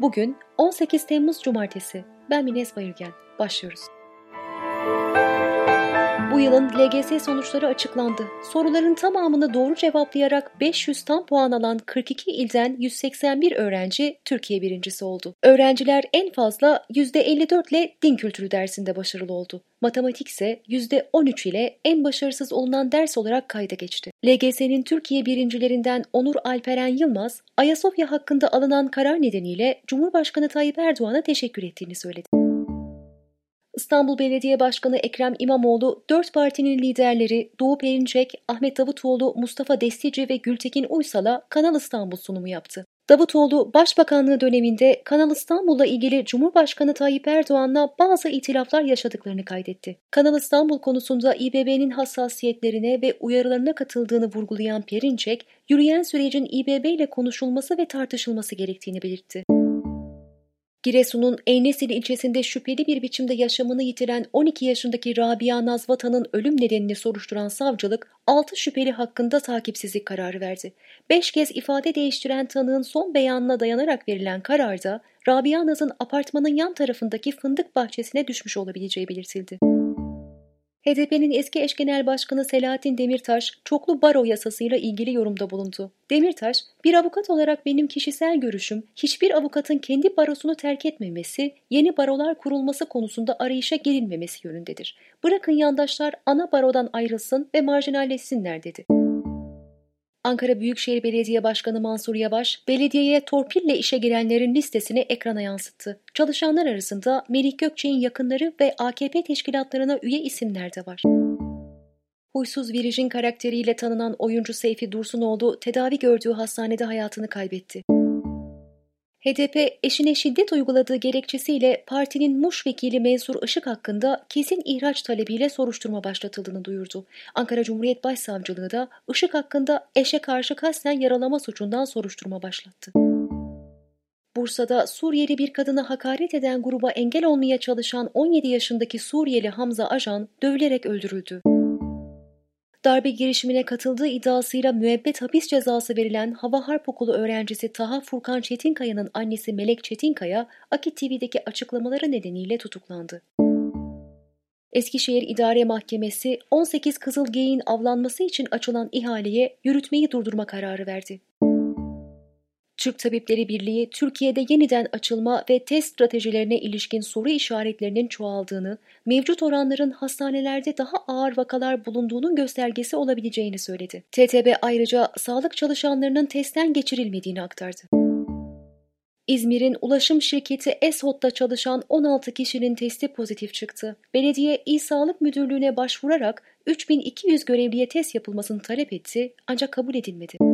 Bugün 18 Temmuz Cumartesi. Ben Mines Bayırgen. Başlıyoruz. Yılın LGS sonuçları açıklandı. Soruların tamamını doğru cevaplayarak 500 tam puan alan 42 ilden 181 öğrenci Türkiye birincisi oldu. Öğrenciler en fazla %54 ile din kültürü dersinde başarılı oldu. Matematik ise %13 ile en başarısız olunan ders olarak kayda geçti. LGS'nin Türkiye birincilerinden Onur Alperen Yılmaz, Ayasofya hakkında alınan karar nedeniyle Cumhurbaşkanı Tayyip Erdoğan'a teşekkür ettiğini söyledi. İstanbul Belediye Başkanı Ekrem İmamoğlu, dört partinin liderleri Doğu Perinçek, Ahmet Davutoğlu, Mustafa Destici ve Gültekin Uysal'a Kanal İstanbul sunumu yaptı. Davutoğlu, Başbakanlığı döneminde Kanal İstanbul'la ilgili Cumhurbaşkanı Tayyip Erdoğan'la bazı itilaflar yaşadıklarını kaydetti. Kanal İstanbul konusunda İBB'nin hassasiyetlerine ve uyarılarına katıldığını vurgulayan Perinçek, yürüyen sürecin İBB ile konuşulması ve tartışılması gerektiğini belirtti. Giresun'un Eynesili ilçesinde şüpheli bir biçimde yaşamını yitiren 12 yaşındaki Rabia Nazvatan'ın ölüm nedenini soruşturan savcılık 6 şüpheli hakkında takipsizlik kararı verdi. 5 kez ifade değiştiren tanığın son beyanına dayanarak verilen kararda Rabia Naz'ın apartmanın yan tarafındaki fındık bahçesine düşmüş olabileceği belirtildi. HDP'nin eski eş genel başkanı Selahattin Demirtaş, çoklu baro yasasıyla ilgili yorumda bulundu. Demirtaş, bir avukat olarak benim kişisel görüşüm, hiçbir avukatın kendi barosunu terk etmemesi, yeni barolar kurulması konusunda arayışa girilmemesi yönündedir. Bırakın yandaşlar ana barodan ayrılsın ve marjinalleşsinler dedi. Ankara Büyükşehir Belediye Başkanı Mansur Yavaş, belediyeye torpille işe girenlerin listesini ekrana yansıttı. Çalışanlar arasında Melih Gökçe'nin yakınları ve AKP teşkilatlarına üye isimler de var. Huysuz Virjin karakteriyle tanınan oyuncu Seyfi Dursunoğlu tedavi gördüğü hastanede hayatını kaybetti. HDP eşine şiddet uyguladığı gerekçesiyle partinin Muş vekili Mensur Işık hakkında kesin ihraç talebiyle soruşturma başlatıldığını duyurdu. Ankara Cumhuriyet Başsavcılığı da Işık hakkında eşe karşı kasten yaralama suçundan soruşturma başlattı. Bursa'da Suriyeli bir kadına hakaret eden gruba engel olmaya çalışan 17 yaşındaki Suriyeli Hamza Ajan dövülerek öldürüldü. Darbe girişimine katıldığı iddiasıyla müebbet hapis cezası verilen Hava Harp Okulu öğrencisi Taha Furkan Çetinkaya'nın annesi Melek Çetinkaya, Akit TV'deki açıklamaları nedeniyle tutuklandı. Eskişehir İdare Mahkemesi 18 kızıl geyin avlanması için açılan ihaleye yürütmeyi durdurma kararı verdi. Türk Tabipleri Birliği, Türkiye'de yeniden açılma ve test stratejilerine ilişkin soru işaretlerinin çoğaldığını, mevcut oranların hastanelerde daha ağır vakalar bulunduğunun göstergesi olabileceğini söyledi. TTB ayrıca sağlık çalışanlarının testten geçirilmediğini aktardı. İzmir'in ulaşım şirketi Eshod'da çalışan 16 kişinin testi pozitif çıktı. Belediye İl Sağlık Müdürlüğü'ne başvurarak 3200 görevliye test yapılmasını talep etti ancak kabul edilmedi.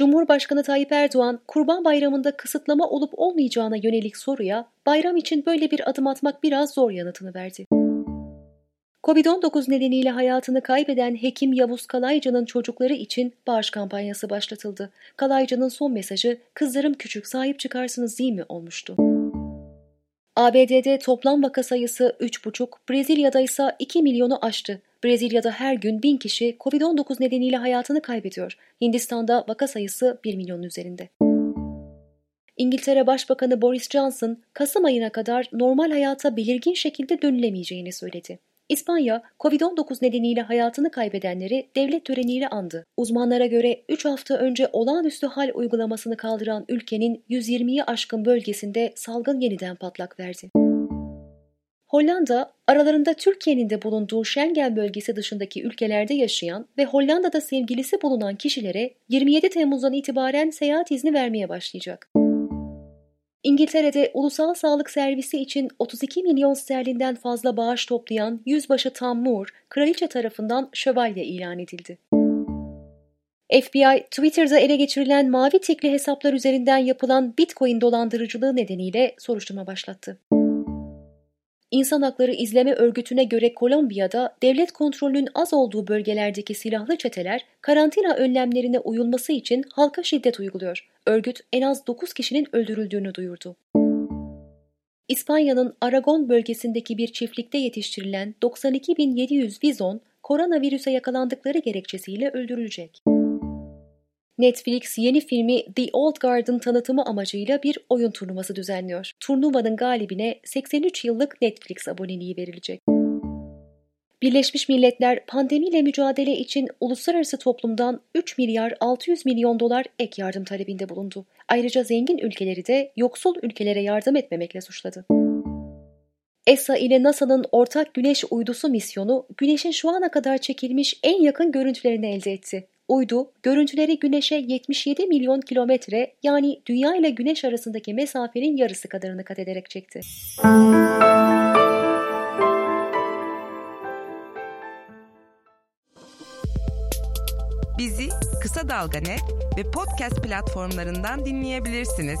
Cumhurbaşkanı Tayyip Erdoğan, Kurban Bayramı'nda kısıtlama olup olmayacağına yönelik soruya bayram için böyle bir adım atmak biraz zor yanıtını verdi. Covid-19 nedeniyle hayatını kaybeden hekim Yavuz Kalaycı'nın çocukları için bağış kampanyası başlatıldı. Kalaycı'nın son mesajı "Kızlarım küçük, sahip çıkarsınız değil mi?" olmuştu. ABD'de toplam vaka sayısı 3,5, Brezilya'da ise 2 milyonu aştı. Brezilya'da her gün 1000 kişi Covid-19 nedeniyle hayatını kaybediyor. Hindistan'da vaka sayısı 1 milyonun üzerinde. İngiltere Başbakanı Boris Johnson, Kasım ayına kadar normal hayata belirgin şekilde dönülemeyeceğini söyledi. İspanya, Covid-19 nedeniyle hayatını kaybedenleri devlet töreniyle andı. Uzmanlara göre 3 hafta önce olağanüstü hal uygulamasını kaldıran ülkenin 120'yi aşkın bölgesinde salgın yeniden patlak verdi. Hollanda, aralarında Türkiye'nin de bulunduğu Schengen bölgesi dışındaki ülkelerde yaşayan ve Hollanda'da sevgilisi bulunan kişilere 27 Temmuz'dan itibaren seyahat izni vermeye başlayacak. İngiltere'de Ulusal Sağlık Servisi için 32 milyon sterlinden fazla bağış toplayan Yüzbaşı Tam Moore, kraliçe tarafından şövalye ilan edildi. FBI, Twitter'da ele geçirilen mavi tikli hesaplar üzerinden yapılan Bitcoin dolandırıcılığı nedeniyle soruşturma başlattı. İnsan Hakları İzleme Örgütü'ne göre Kolombiya'da devlet kontrolünün az olduğu bölgelerdeki silahlı çeteler karantina önlemlerine uyulması için halka şiddet uyguluyor. Örgüt en az 9 kişinin öldürüldüğünü duyurdu. İspanya'nın Aragon bölgesindeki bir çiftlikte yetiştirilen 92.700 vizon koronavirüse yakalandıkları gerekçesiyle öldürülecek. Netflix yeni filmi The Old Garden tanıtımı amacıyla bir oyun turnuvası düzenliyor. Turnuvanın galibine 83 yıllık Netflix aboneliği verilecek. Birleşmiş Milletler pandemiyle mücadele için uluslararası toplumdan 3 milyar 600 milyon dolar ek yardım talebinde bulundu. Ayrıca zengin ülkeleri de yoksul ülkelere yardım etmemekle suçladı. ESA ile NASA'nın ortak güneş uydusu misyonu güneşin şu ana kadar çekilmiş en yakın görüntülerini elde etti. Uydu, görüntüleri Güneş'e 77 milyon kilometre yani Dünya ile Güneş arasındaki mesafenin yarısı kadarını kat ederek çekti. Bizi Kısa Dalga ve podcast platformlarından dinleyebilirsiniz.